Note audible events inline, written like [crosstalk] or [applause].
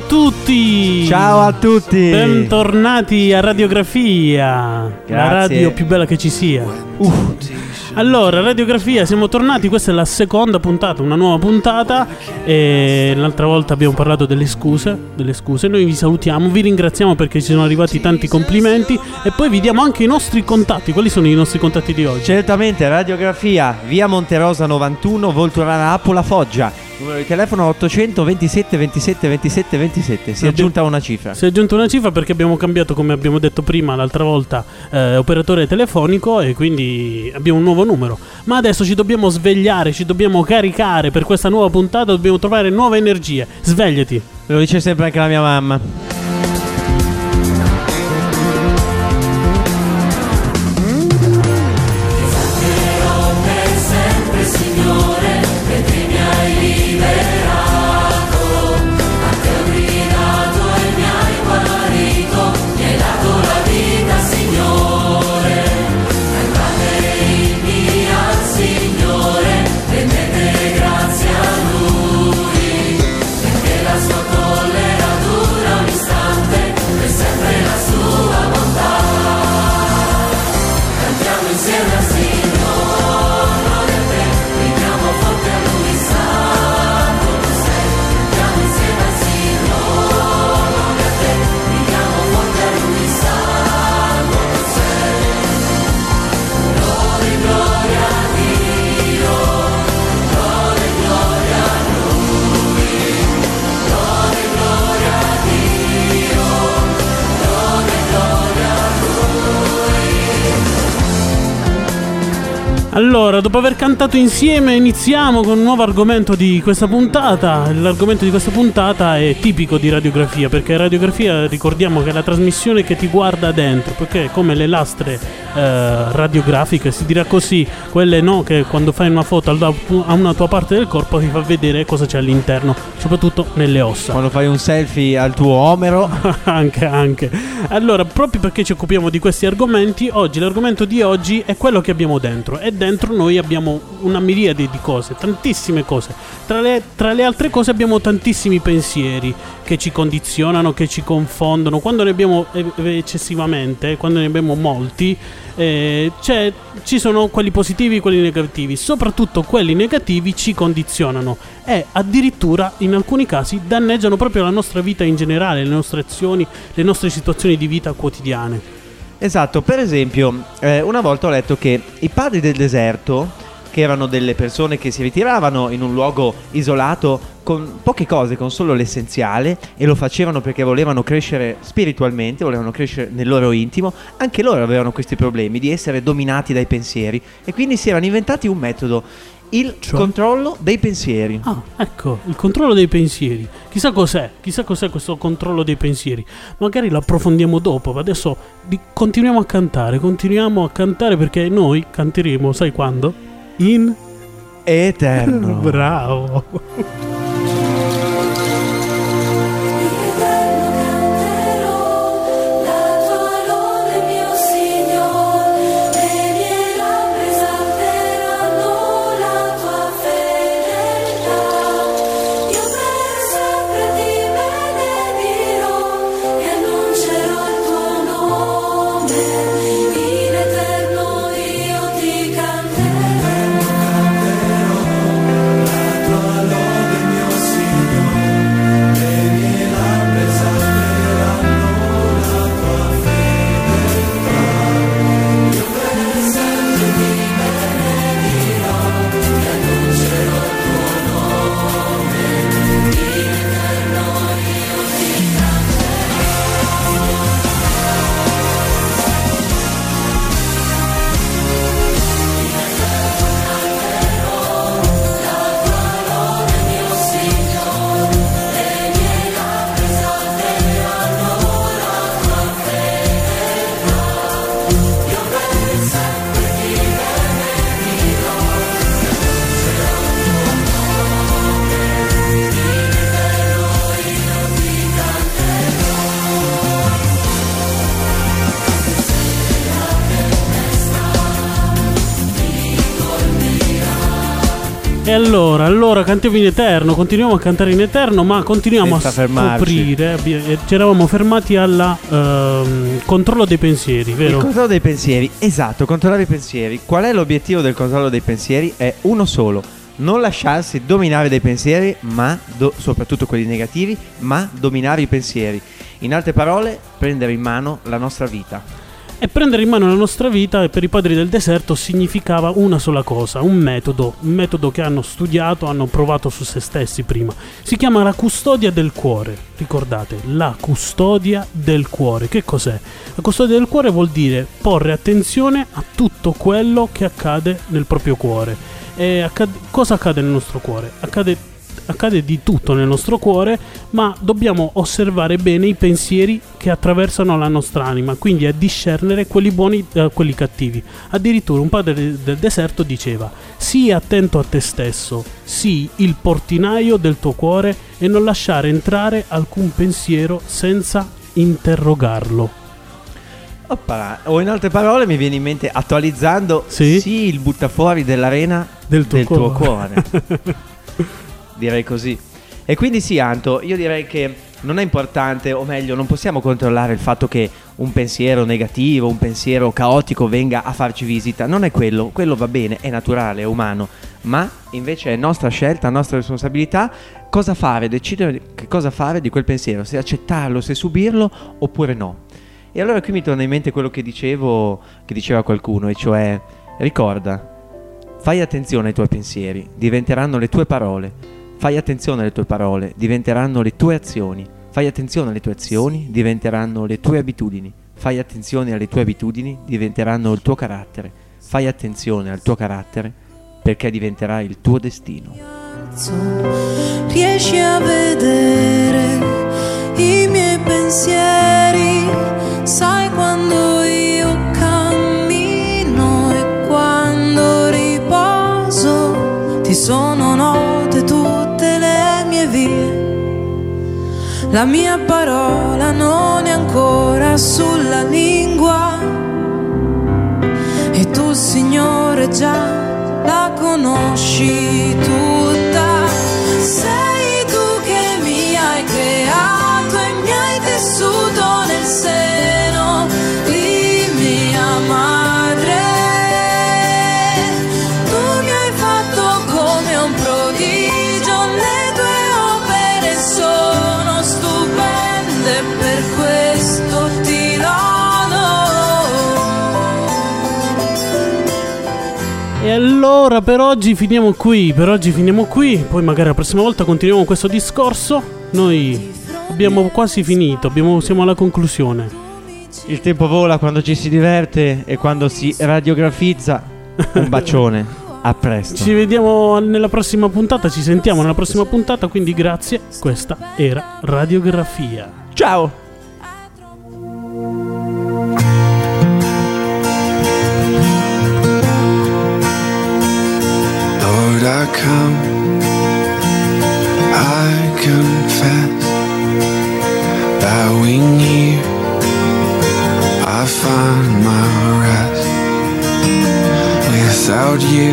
tutti! Ciao a tutti! Bentornati a Radiografia, Grazie. la radio più bella che ci sia. Uh, Allora, Radiografia, siamo tornati, questa è la seconda puntata, una nuova puntata e l'altra volta abbiamo parlato delle scuse, delle scuse. Noi vi salutiamo, vi ringraziamo perché ci sono arrivati tanti complimenti e poi vi diamo anche i nostri contatti. Quali sono i nostri contatti di oggi? certamente radiografia via Monterosa 91 Volturana Appola Foggia. Numero di telefono 800 27 27 27 27. Si è aggiunta una cifra. Si è aggiunta una cifra perché abbiamo cambiato, come abbiamo detto prima, l'altra volta, eh, operatore telefonico e quindi abbiamo un nuovo numero. Ma adesso ci dobbiamo svegliare, ci dobbiamo caricare per questa nuova puntata, dobbiamo trovare nuove energie. Svegliati. Lo dice sempre anche la mia mamma. Allora, dopo aver cantato insieme, iniziamo con un nuovo argomento di questa puntata. L'argomento di questa puntata è tipico di radiografia, perché radiografia ricordiamo che è la trasmissione che ti guarda dentro, perché come le lastre eh, radiografiche, si dirà così, quelle no, che quando fai una foto a una tua parte del corpo ti fa vedere cosa c'è all'interno, soprattutto nelle ossa. Quando fai un selfie al tuo omero. [laughs] anche, anche. Allora, proprio perché ci occupiamo di questi argomenti, oggi l'argomento di oggi è quello che abbiamo dentro. E dentro noi abbiamo una miriade di cose, tantissime cose. Tra le, tra le altre cose abbiamo tantissimi pensieri che ci condizionano, che ci confondono. Quando ne abbiamo eccessivamente, quando ne abbiamo molti, eh, c'è- ci sono quelli positivi e quelli negativi. Soprattutto quelli negativi ci condizionano e addirittura in alcuni casi danneggiano proprio la nostra vita in generale, le nostre azioni, le nostre situazioni di vita quotidiane. Esatto, per esempio, eh, una volta ho letto che i padri del deserto, che erano delle persone che si ritiravano in un luogo isolato con poche cose, con solo l'essenziale, e lo facevano perché volevano crescere spiritualmente, volevano crescere nel loro intimo, anche loro avevano questi problemi di essere dominati dai pensieri e quindi si erano inventati un metodo, il Cioè? controllo dei pensieri. Ah, ecco, il controllo dei pensieri. Chissà cos'è, chissà cos'è questo controllo dei pensieri. Magari lo approfondiamo dopo, ma adesso di- continuiamo a cantare, continuiamo a cantare perché noi canteremo, sai quando? In... Eterno. [laughs] Bravo. E allora, allora cantiamo in eterno, continuiamo a cantare in eterno, ma continuiamo Senza a scoprire. Ci eravamo fermati al controllo dei pensieri, Il vero? controllo dei pensieri, esatto, controllare i pensieri. Qual è l'obiettivo del controllo dei pensieri? È uno solo. Non lasciarsi dominare dai pensieri, ma do- soprattutto quelli negativi, ma dominare i pensieri. In altre parole, prendere in mano la nostra vita. E prendere in mano la nostra vita per i padri del deserto significava una sola cosa, un metodo, un metodo che hanno studiato, hanno provato su se stessi prima. Si chiama la custodia del cuore. Ricordate, la custodia del cuore. Che cos'è? La custodia del cuore vuol dire porre attenzione a tutto quello che accade nel proprio cuore. E accad- cosa accade nel nostro cuore? Accade accade di tutto nel nostro cuore, ma dobbiamo osservare bene i pensieri che attraversano la nostra anima, quindi a discernere quelli buoni da quelli cattivi. Addirittura un padre de- del deserto diceva: Sii attento a te stesso, sii il portinaio del tuo cuore e non lasciare entrare alcun pensiero senza interrogarlo. Oppala. O in altre parole mi viene in mente attualizzando Sì. il buttafuori dell'arena Del tuo tuo cuore. cuore. [laughs] direi così. E quindi sì, Anto, io direi che non è importante, o meglio, non possiamo controllare il fatto che un pensiero negativo, un pensiero caotico venga a farci visita. Non è quello, quello va bene, è naturale, è umano. Ma invece è nostra scelta, nostra responsabilità cosa fare, decidere che cosa fare di quel pensiero, se accettarlo, se subirlo oppure no. E allora qui mi torna in mente quello che dicevo, che diceva qualcuno, e cioè ricorda, fai attenzione ai tuoi pensieri, diventeranno le tue parole. Fai attenzione alle tue parole, diventeranno le tue azioni. Fai attenzione alle tue azioni, diventeranno le tue abitudini. Fai attenzione alle tue abitudini, diventeranno il tuo carattere. Fai attenzione al tuo carattere, perché diventerà il tuo destino. riesci a vedere La mia parola non è ancora sulla lingua e tu, Signore, già la conosci tutta. Allora per oggi finiamo qui, per oggi finiamo qui, poi magari la prossima volta continuiamo questo discorso. Noi abbiamo quasi finito, abbiamo- siamo alla conclusione. Il tempo vola quando ci si diverte e quando si radiografizza. Un [laughs] bacione, a presto. Ci vediamo nella prossima puntata, ci sentiamo nella prossima puntata, quindi grazie. Questa era Radiografia. Ciao! Come, I confess, bowing here, I find my rest. Without you,